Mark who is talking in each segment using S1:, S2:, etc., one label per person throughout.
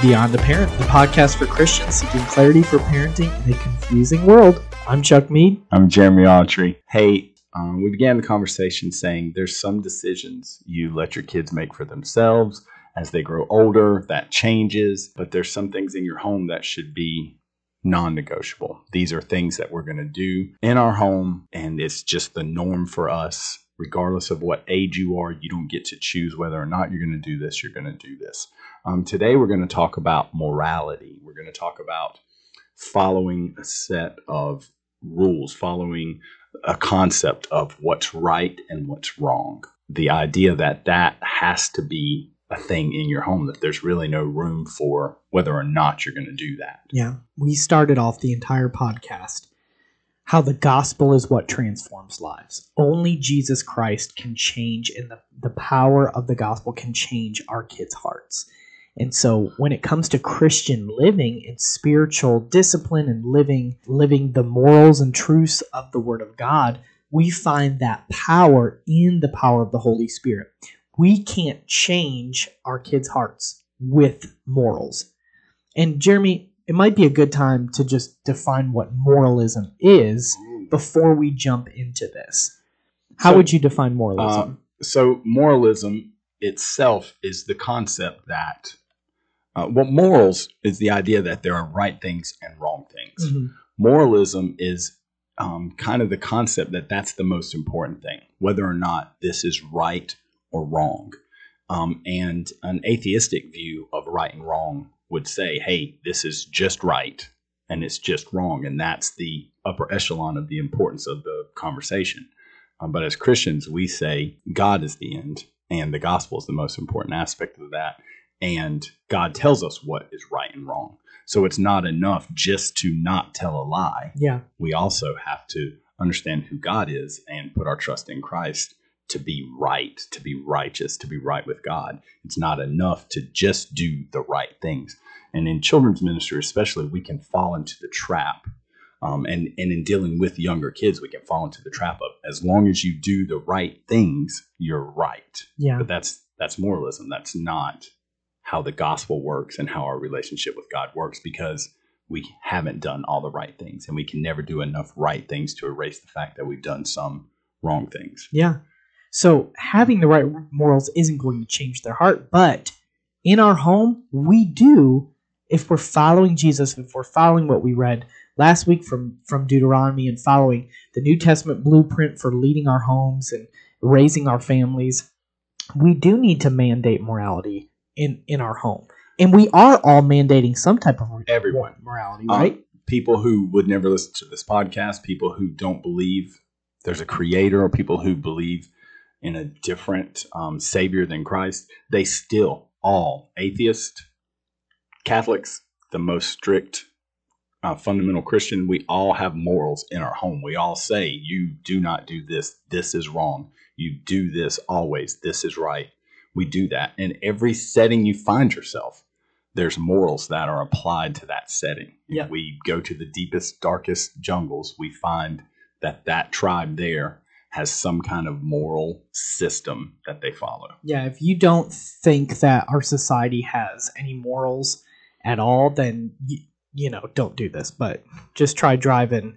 S1: Beyond the Parent, the podcast for Christians seeking clarity for parenting in a confusing world. I'm Chuck Mead.
S2: I'm Jeremy Autry. Hey, um, we began the conversation saying there's some decisions you let your kids make for themselves as they grow older. That changes, but there's some things in your home that should be non negotiable. These are things that we're going to do in our home, and it's just the norm for us. Regardless of what age you are, you don't get to choose whether or not you're going to do this. You're going to do this. Um, today, we're going to talk about morality. We're going to talk about following a set of rules, following a concept of what's right and what's wrong. The idea that that has to be a thing in your home, that there's really no room for whether or not you're going to do that.
S1: Yeah, we started off the entire podcast how the gospel is what transforms lives. Only Jesus Christ can change, and the, the power of the gospel can change our kids' hearts. And so when it comes to Christian living and spiritual discipline and living living the morals and truths of the word of God, we find that power in the power of the Holy Spirit. We can't change our kids' hearts with morals. And Jeremy, it might be a good time to just define what moralism is before we jump into this. How
S2: So,
S1: would you define moralism?
S2: Um, so, moralism itself is the concept that, uh, well, morals is the idea that there are right things and wrong things.
S1: Mhm.
S2: Moralism is um, kind of the concept that that's the most important thing, whether or not this is right or wrong. Um, and an atheistic view of right and wrong would say, hey, this is just right and it's just wrong. And that's the upper echelon of the importance of the conversation. Um, but as Christians, we say God is the end and the gospel is the most important aspect of that. And God tells us what is right and wrong. So it's not enough just to not tell a lie.
S1: yeah.
S2: We also have to understand who God is and put our trust in Christ to be right, to be righteous, to be right with God. It's not enough to just do the right things. And in children's ministry, especially, we can fall into the trap. Um, and, and in dealing with younger kids, we can fall into the trap of as long as you do the right things, you're right.
S1: Yeah.
S2: But that's that's moralism. That's not how the gospel works and how our relationship with God works because we haven't done all the right things and we can never do enough right things to erase the fact that we've done some wrong things.
S1: Yeah. So having the right morals isn't going to change their heart, but in our home, we do if we're following Jesus, if we're following what we read last week from from Deuteronomy and following the New Testament blueprint for leading our homes and raising our families, we do need to mandate morality in in our home. And we are all mandating some type of
S2: Everyone.
S1: morality,
S2: Um,
S1: right?
S2: people who would never listen to this podcast, people who don't believe there's a creator, or people who believe in a different um, savior than Christ, they still all atheist, Catholics, the most strict uh, fundamental Christian, we all have morals in our home. We all say, you do not do this. This is wrong. You do this always. This is right. We do that. In every setting you find yourself, there's morals that are applied to that setting.
S1: Yeah.
S2: If we go to the deepest, darkest jungles, we find that that tribe there has some kind of moral system that they follow.
S1: Yeah, if you don't think that our society has any morals at all, then you, you know, don't do this. But just try driving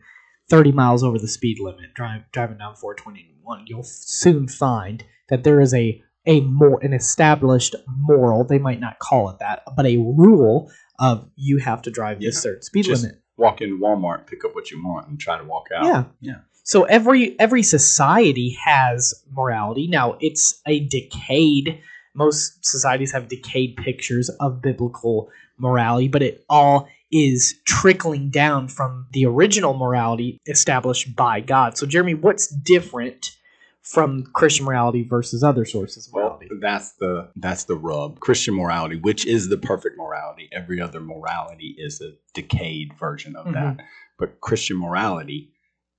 S1: 30 miles over the speed limit, drive, driving down 421. You'll f- soon find that there is a a more an established moral. They might not call it that, but a rule of you have to drive this certain speed
S2: just-
S1: limit.
S2: Walk in Walmart, pick up what you want, and try to walk out.
S1: Yeah.
S2: Yeah.
S1: So every every society has morality. Now it's a decayed. Most societies have decayed pictures of biblical morality, but it all is trickling down from the original morality established by God. So Jeremy, what's different from Christian morality versus other sources of morality.
S2: Well, that's the that's the rub. Christian morality, which is the perfect morality. Every other morality is a decayed version of that. But Christian morality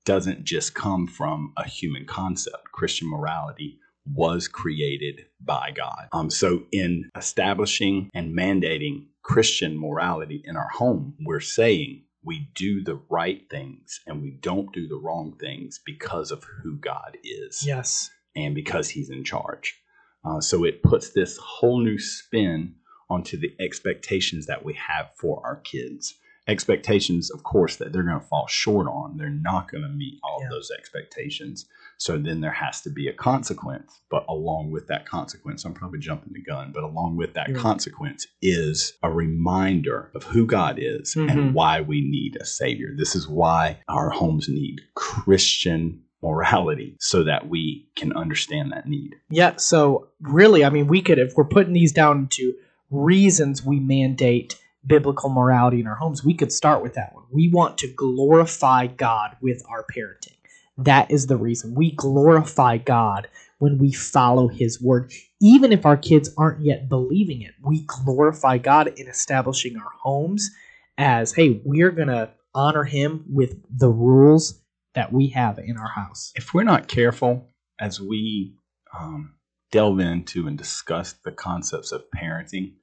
S2: doesn't just come from a human concept. Christian morality was created by God. Um, so in establishing and mandating Christian morality in our home, we're saying we do the right things and we don't do the wrong things because of who God is
S1: Yes.
S2: and because he's in charge. Uh, so it puts this whole new spin onto the expectations that we have for our kids. Expectations, of course, that they're going to fall short on. They're not going to meet all
S1: Yeah.
S2: of those expectations. So then there has to be a consequence. But along with that consequence, I'm probably jumping the gun, but along with that
S1: Yeah.
S2: consequence is a reminder of who God is
S1: Mhm.
S2: and why we need a Savior. This is why our homes need Christian morality so that we can understand that need.
S1: Yeah, so really, I mean, we could, if we're putting these down to reasons we mandate biblical morality in our homes, we could start with that one. We want to glorify God with our parenting. That is the reason. We glorify God when we follow His word. Even if our kids aren't yet believing it, we glorify God in establishing our homes as, hey, we're going to honor Him with the rules that we have in our house.
S2: if we're not careful as we um, delve into and discuss the concepts of parenting,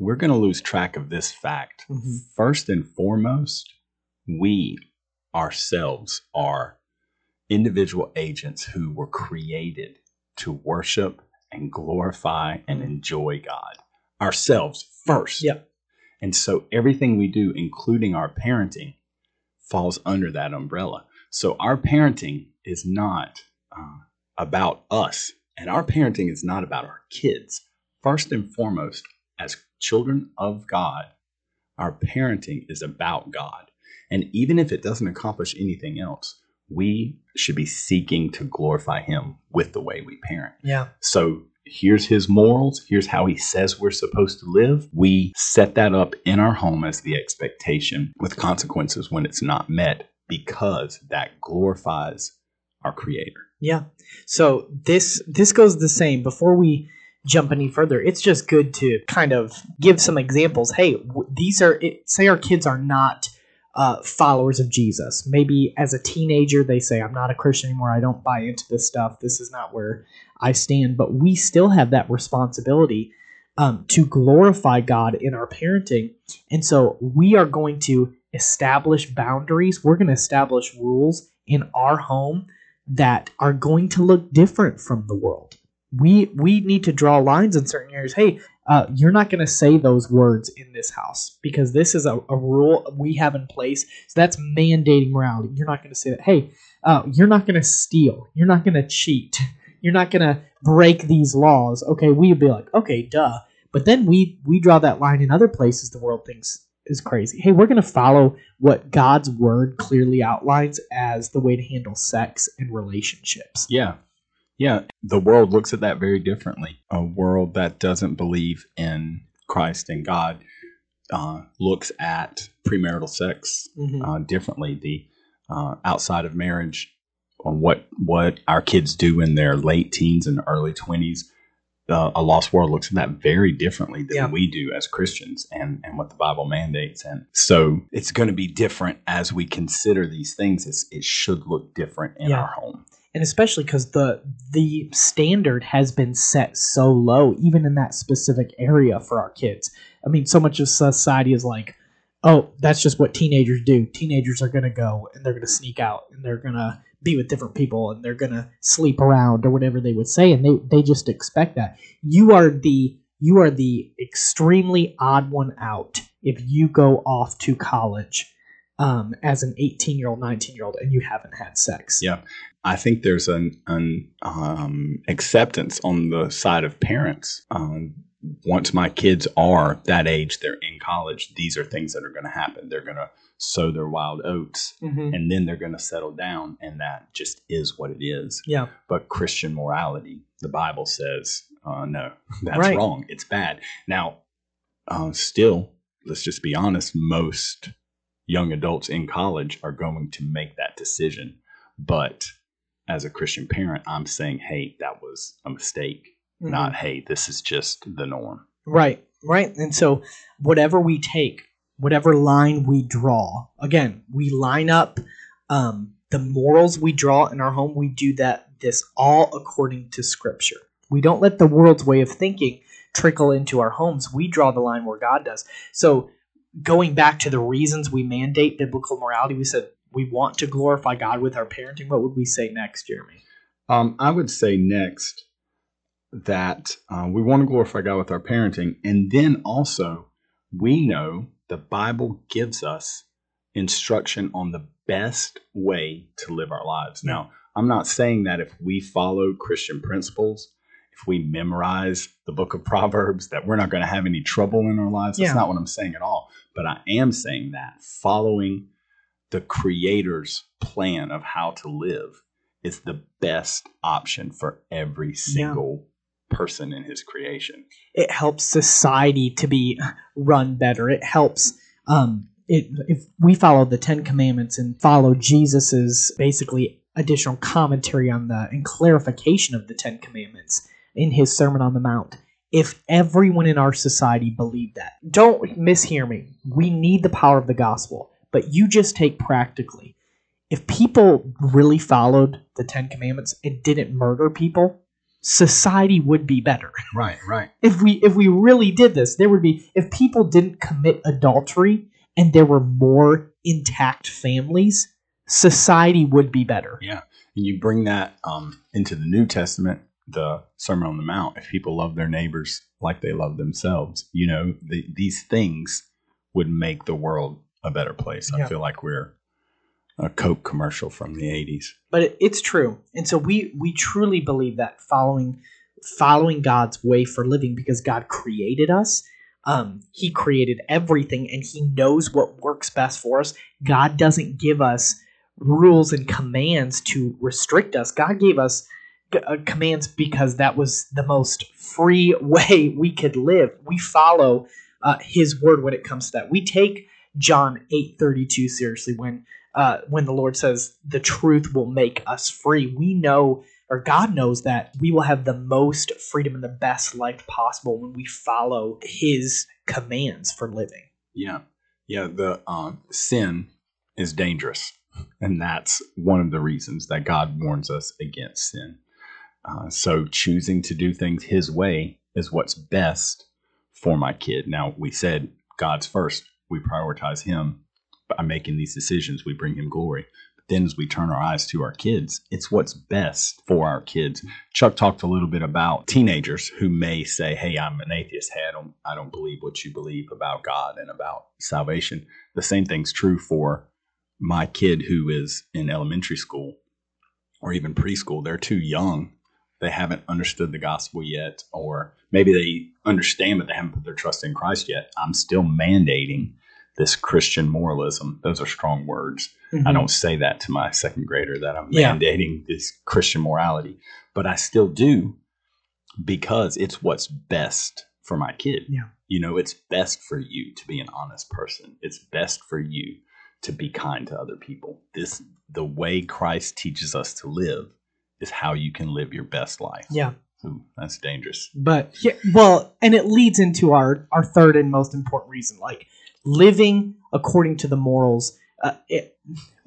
S2: we're going to lose track of this fact.
S1: Mhm.
S2: First and foremost, we ourselves are individual agents who were created to worship and glorify and enjoy God ourselves first.
S1: Yep.
S2: And so everything we do, including our parenting, falls under that umbrella. So our parenting is not uh, about us, and our parenting is not about our kids. First and foremost, as children of God, our parenting is about God. And even if it doesn't accomplish anything else, we should be seeking to glorify Him with the way we parent.
S1: Yeah.
S2: So here's his morals. Here's how he says we're supposed to live. We set that up in our home as the expectation with consequences when it's not met because that glorifies our creator.
S1: Yeah. So this this goes the same. Before we jump any further, it's just good to kind of give some examples. Hey, these are it, say our kids are not uh, followers of Jesus. Maybe as a teenager they say, "I'm not a Christian anymore. I don't buy into this stuff. This is not where I stand." But we still have that responsibility um, to glorify God in our parenting, and so we are going to establish boundaries. We're going to establish rules in our home that are going to look different from the world. We we need to draw lines in certain areas. Hey, uh, you're not going to say those words in this house because this is a, a rule we have in place. So that's mandating morality. You're not going to say that. Hey, uh, you're not going to steal. You're not going to cheat. You're not going to break these laws. Okay, we'd be like, okay, duh. But then we we draw that line in other places. The world thinks is crazy. Hey, we're going to follow what God's word clearly outlines as the way to handle sex and relationships.
S2: Yeah. Yeah. The world looks at that very differently. A world that doesn't believe in Christ and God uh, looks at premarital sex
S1: Mhm.
S2: uh, differently. The uh, outside of marriage, on what what our kids do in their late teens and early twenties, uh, a lost world looks at that very differently than
S1: Yeah.
S2: we do as Christians, and and what the Bible mandates. And so it's going to be different as we consider these things. It's, it should look different in
S1: Yeah.
S2: our home.
S1: And especially because the the standard has been set so low, even in that specific area for our kids. I mean, so much of society is like, oh, that's just what teenagers do. Teenagers are gonna go and they're gonna sneak out and they're gonna be with different people and they're gonna sleep around or whatever they would say, and they they just expect that. You are the you are the extremely odd one out if you go off to college um, as an 18 year old, 19 year old, and you haven't had sex.
S2: Yeah. I think there's an, an um, acceptance on the side of parents. Um, once my kids are that age, they're in college, these are things that are going to happen. They're going to sow their wild oats
S1: Mhm.
S2: and then they're going to settle down, and that just is what it is.
S1: Yeah.
S2: But Christian morality, the Bible says, uh, no, that's
S1: Right.
S2: wrong. It's bad. Now, uh, still, let's just be honest, most young adults in college are going to make that decision. But as a Christian parent, I'm saying, hey, that was a mistake,
S1: Mhm.
S2: not, hey, this is just the norm.
S1: Right, right. And so, whatever we take, whatever line we draw, again, we line up um, the morals we draw in our home. We do that this all according to Scripture. We don't let the world's way of thinking trickle into our homes. We draw the line where God does. So, going back to the reasons we mandate biblical morality, we said we want to glorify God with our parenting. What would we say next, Jeremy?
S2: Um, I would say next, that uh, we want to glorify God with our parenting. And then also, we know the Bible gives us instruction on the best way to live our lives. Now, I'm not saying that if we follow Christian principles, if we memorize the book of Proverbs, that we're not going to have any trouble in our lives. That's
S1: Yeah.
S2: not what I'm saying at all. But I am saying that following the Creator's plan of how to live is the best option for every single person in His creation.
S1: it helps society to be run better. It helps um it if we follow the 10 commandments and follow Jesus's basically additional commentary on the and clarification of the 10 commandments in his sermon on the mount. If everyone in our society believed that. Don't mishear me. We need the power of the gospel, but you just take practically. If people really followed the 10 commandments and didn't murder people, society would be better
S2: Right, right.
S1: if we if we really did this there would be if people didn't commit adultery and there were more intact families society would be better
S2: Yeah. And you bring that um, into the New Testament, the Sermon on the Mount. If people love their neighbors like they love themselves, you know, the, these things would make the world a better place. I
S1: Yeah.
S2: feel like we're a Coke commercial from the 80s.
S1: but it, it's true and so we we truly believe that following following god's way for living because god created us um, he created everything and he knows what works best for us god doesn't give us rules and commands to restrict us god gave us uh, commands because that was the most free way we could live we follow uh, his word when it comes to that we take john 8.32 seriously when uh, when the Lord says the truth will make us free, we know, or God knows that we will have the most freedom and the best life possible when we follow His commands for living.
S2: Yeah. Yeah. The uh, sin is dangerous. And that's one of the reasons that God warns us against sin. Uh, so choosing to do things His way is what's best for my kid. Now, we said God's first. We prioritize Him by making these decisions. We bring Him glory. But then, as we turn our eyes to our kids, it's what's best for our kids. Chuck talked a little bit about teenagers who may say, "Hey, I'm an atheist. Hey, I don't, I don't believe what you believe about God and about salvation." The same thing's true for my kid who is in elementary school or even preschool. They're too young. They haven't understood the gospel yet, or maybe they understand, but they haven't put their trust in Christ yet. I'm still mandating this Christian moralism. Those are strong words. I don't say that to my second grader that I'm
S1: Mm-hmm. Yeah.
S2: mandating this Christian morality, but I still do because it's what's best for my kid.
S1: Yeah.
S2: You know, it's best for you to be an honest person. It's best for you to be kind to other people. This the way Christ teaches us to live is how you can live your best life.
S1: Yeah,
S2: Ooh, that's dangerous.
S1: but yeah, well, and it leads into our our third and most important reason, like living according to the morals. Uh, it,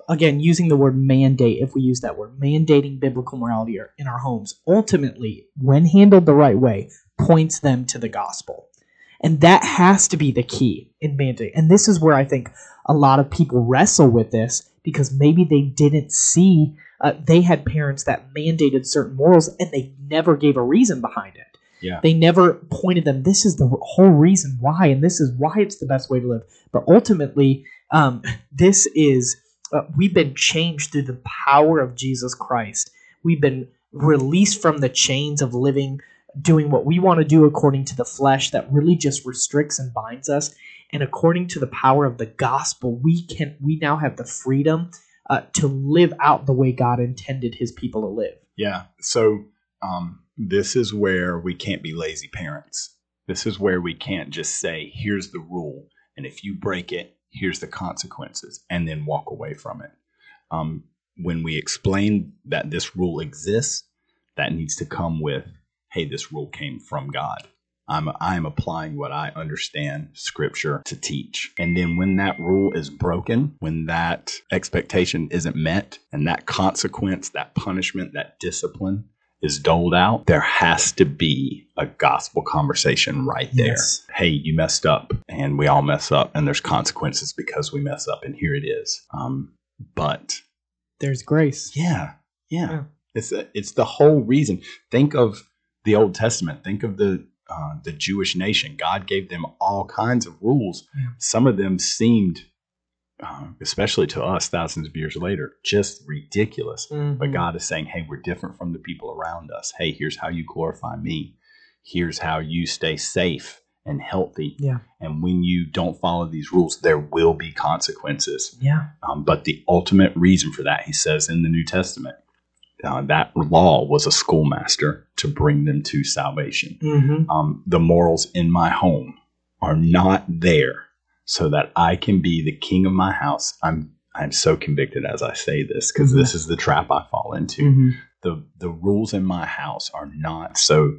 S1: again, using the word mandate, if we use that word, mandating biblical morality in our homes, ultimately, when handled the right way, points them to the gospel. And that has to be the key in mandate. And this is where I think a lot of people wrestle with this because maybe they didn't see, uh, they had parents that mandated certain morals and they never gave a reason behind it.
S2: Yeah.
S1: They never pointed them, this is the whole reason why, and this is why it's the best way to live. But ultimately, um, this is, uh, we've been changed through the power of Jesus Christ. We've been released from the chains of living, doing what we want to do according to the flesh that really just restricts and binds us. And according to the power of the gospel, we can we now have the freedom uh, to live out the way God intended His people to live.
S2: Yeah. So um, this is where we can't be lazy parents. This is where we can't just say, here's the rule. And if you break it, here's the consequences, and then walk away from it. Um, when we explain that this rule exists, that needs to come with, hey, this rule came from God. I'm I'm applying what I understand scripture to teach. And then when that rule is broken, when that expectation isn't met and that consequence, that punishment, that discipline is doled out, there has to be a gospel conversation right there.
S1: Yes.
S2: Hey, you messed up and we all mess up and there's consequences because we mess up and here it is. Um, but
S1: There's grace.
S2: yeah, yeah.
S1: Yeah.
S2: It's it's the whole reason. Think of the Old Testament. Think of the uh, the Jewish nation. God gave them all kinds of rules.
S1: Yeah.
S2: Some of them seemed, uh, especially to us thousands of years later, just ridiculous.
S1: Mm-hmm.
S2: But God is saying, hey, we're different from the people around us. Hey, here's how you glorify me. Here's how you stay safe and healthy.
S1: Yeah.
S2: And when you don't follow these rules, there will be consequences.
S1: Yeah.
S2: Um, but the ultimate reason for that, he says in the New Testament, uh, that law was a schoolmaster to bring them to salvation.
S1: Mm-hmm.
S2: Um, the morals in my home are not there so that I can be the king of my house. I'm I'm so convicted as I say this because
S1: Mhm.
S2: this is the trap I fall into.
S1: Mm-hmm.
S2: The the rules in my house are not so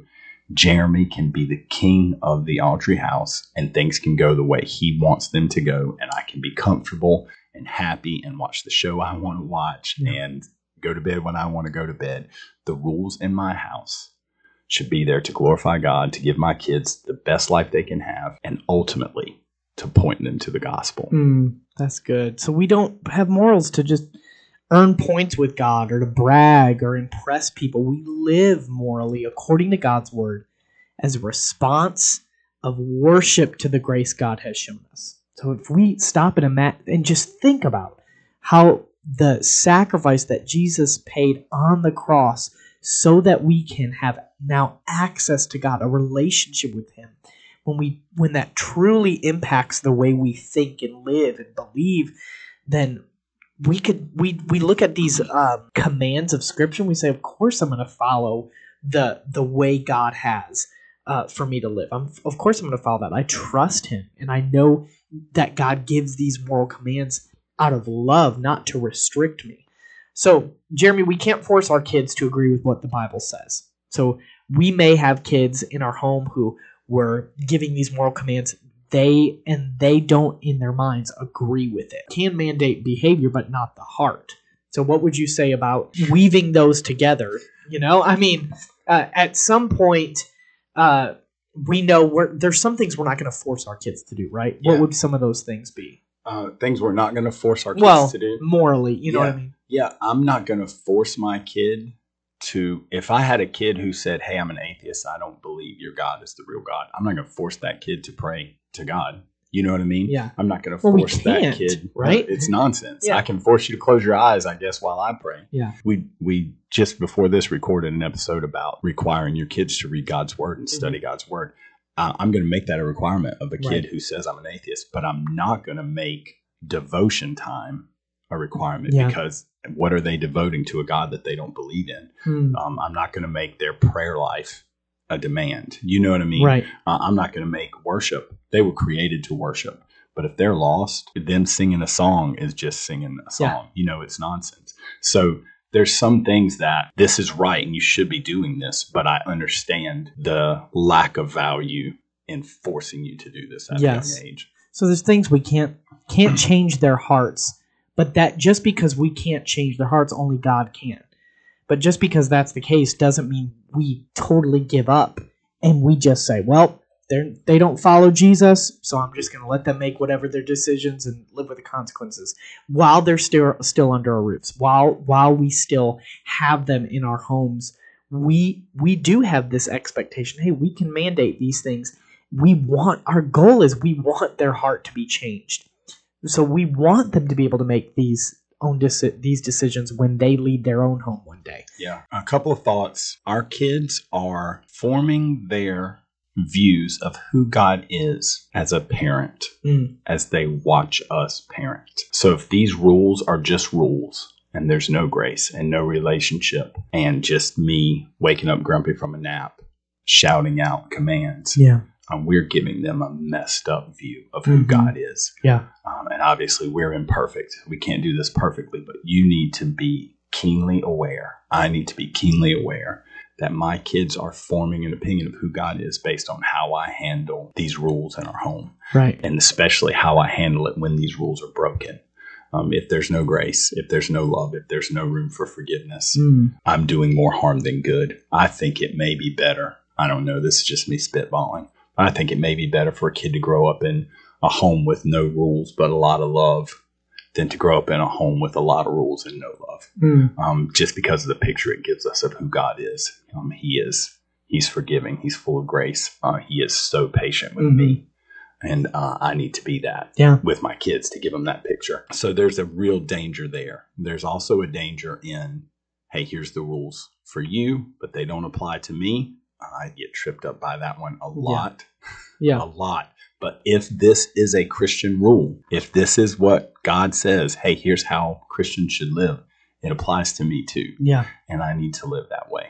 S2: Jeremy can be the king of the Autry house and things can go the way he wants them to go and I can be comfortable and happy and watch the show I want to watch
S1: Yeah.
S2: and go to bed when I want to go to bed. The rules in my house should be there to glorify God, to give my kids the best life they can have, and ultimately to point them to the gospel.
S1: Mm, that's good. So we don't have morals to just earn points with God or to brag or impress people. We live morally according to God's word as a response of worship to the grace God has shown us. So if we stop and ima- and just think about how the sacrifice that Jesus paid on the cross so that we can have now access to God, a relationship with him, when we when that truly impacts the way we think and live and believe, then we could we we look at these um, commands of Scripture and we say, of course, I'm going to follow the the way God has uh, for me to live. I'm of course I'm going to follow that. I trust Him, and I know that God gives these moral commands out of love, not to restrict me. So, Jeremy, we can't force our kids to agree with what the Bible says. So, we may have kids in our home who were giving these moral commands they and they don't in their minds agree with it can mandate behavior but not the heart so what would you say about weaving those together you know i mean uh, at some point uh, we know we're, there's some things we're not going to force our kids to do right
S2: Yeah.
S1: what would some of those things be
S2: Uh, things we're not going to force our kids
S1: well
S2: to do.
S1: morally you know what i mean
S2: Yeah, I'm not going to force my kid to. If I had a kid who said, "Hey, I'm an atheist. I don't believe your God is the real God," I'm not going to force that kid to pray to God. You know what I mean?
S1: yeah
S2: I'm not going to
S1: Well, we
S2: force that kid.
S1: right?
S2: It's nonsense.
S1: Yeah.
S2: I can force you to close your eyes, I guess, while I pray.
S1: Yeah.
S2: We we just before this recorded an episode about requiring your kids to read God's word and study God's word. Uh, I'm going to make that a requirement of a kid.
S1: Right.
S2: who says I'm an atheist, but I'm not going to make devotion time a requirement
S1: Yeah.
S2: because what are they devoting to a God that they don't believe in?
S1: Hmm.
S2: Um, I'm not going to make their prayer life a demand. You know what I mean?
S1: right
S2: Uh, I'm not going to make worship. They were created to worship. But if they're lost, them singing a song is just singing a song.
S1: Yeah.
S2: You know, it's nonsense. So there's some things that this is right and you should be doing this, but I understand the lack of value in forcing you to do this at
S1: Yes.
S2: a young age.
S1: So there's things we can't can't change their hearts, but that just because we can't change their hearts, only God can. But just because that's the case doesn't mean we totally give up and we just say, well, they they don't follow Jesus, so I'm just going to let them make whatever their decisions and live with the consequences while they're still still under our roofs. While while we still have them in our homes, we we do have this expectation, hey, we can mandate these things we want our goal is we want their heart to be changed so we want them to be able to make these own these decisions when they lead their own home one day
S2: Yeah. A couple of thoughts. Our kids are forming their views of who God is as a parent
S1: Mm.
S2: as they watch us parent. So if these rules are just rules and there's no grace and no relationship and just me waking up grumpy from a nap, shouting out commands,
S1: yeah
S2: um, we're giving them a messed up view of who
S1: Mhm.
S2: God is.
S1: yeah
S2: Um, and obviously, we're imperfect. We can't do this perfectly, but you need to be keenly aware. I need to be keenly aware that my kids are forming an opinion of who God is based on how I handle these rules in our home,
S1: right
S2: and especially how I handle it when these rules are broken. Um, if there's no grace, if there's no love, if there's no room for forgiveness,
S1: Mm.
S2: I'm doing more harm than good. I think it may be better. I don't know. This is just me spitballing. I think it may be better for a kid to grow up in a home with no rules but a lot of love than to grow up in a home with a lot of rules and no love.
S1: Mm.
S2: Um, just because of the picture it gives us of who God is. Um, he is He's forgiving. He's full of grace. Uh, he is so patient with
S1: Mhm.
S2: me. And uh, I need to be that
S1: Yeah.
S2: with my kids to give them that picture. So there's a real danger there. There's also a danger in, hey, here's the rules for you, but they don't apply to me. I get tripped up by that one a lot
S1: Yeah.
S2: a lot. But if this is a Christian rule, if this is what God says, hey, here's how Christians should live, it applies to me too.
S1: Yeah.
S2: And I need to live that way.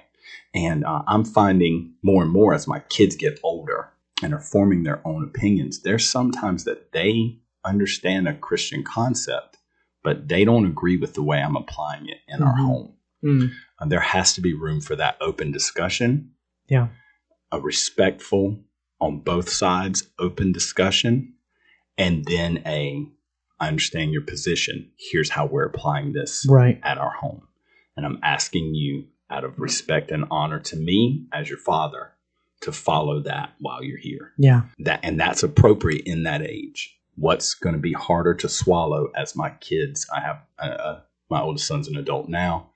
S2: And uh, I'm finding more and more as my kids get older and are forming their own opinions, there's sometimes that they understand a Christian concept, but they don't agree with the way I'm applying it in our
S1: Mhm.
S2: home.
S1: Mm.
S2: Uh, there has to be room for that open discussion.
S1: Yeah.
S2: A respectful on both sides open discussion and then a I understand your position. Here's how we're applying this
S1: Right.
S2: at our home. And I'm asking you out of respect and honor to me as your father to follow that while you're here.
S1: Yeah.
S2: That and that's appropriate in that age. What's going to be harder to swallow as my kids? I have uh, uh, my oldest son's an adult now.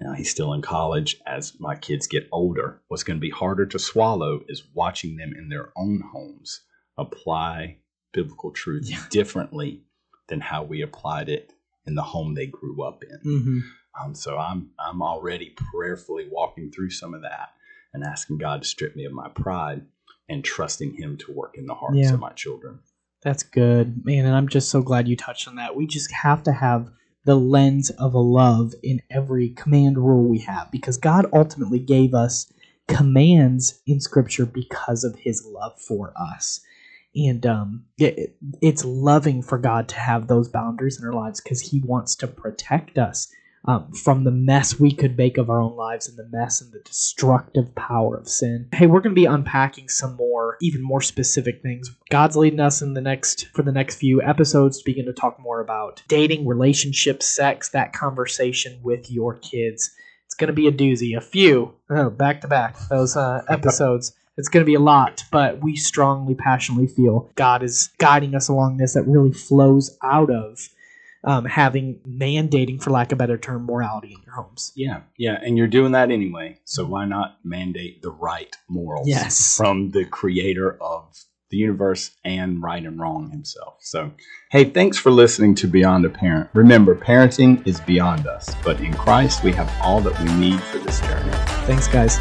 S2: Know, he's still in college. As my kids get older, what's going to be harder to swallow is watching them in their own homes apply biblical truth
S1: Yeah.
S2: differently than how we applied it in the home they grew up in.
S1: hmm
S2: Um, so I'm I'm already prayerfully walking through some of that and asking God to strip me of my pride and trusting Him to work in the hearts
S1: Yeah.
S2: of my children.
S1: That's good, man. And I'm just so glad you touched on that. We just have to have the lens of a love in every command rule we have because God ultimately gave us commands in Scripture because of His love for us. And um, it, it's loving for God to have those boundaries in our lives because He wants to protect us um, from the mess we could make of our own lives and the mess and the destructive power of sin. Hey, we're going to be unpacking some more, even more specific things. God's leading us in the next for the next few episodes to begin to talk more about dating, relationships, sex, that conversation with your kids. It's going to be a doozy, a few, oh, back to back those uh, episodes. It's going to be a lot, but we strongly, passionately feel God is guiding us along this that really flows out of um, having mandating, for lack of a better term, morality in your homes.
S2: Yeah, yeah, and you're doing that anyway. So why not mandate the right morals
S1: Yes.
S2: from the creator of the universe and right and wrong himself. So, hey, thanks for listening to Beyond a Parent. Remember, parenting is beyond us, but in Christ we have all that we need for this journey.
S1: Thanks, guys.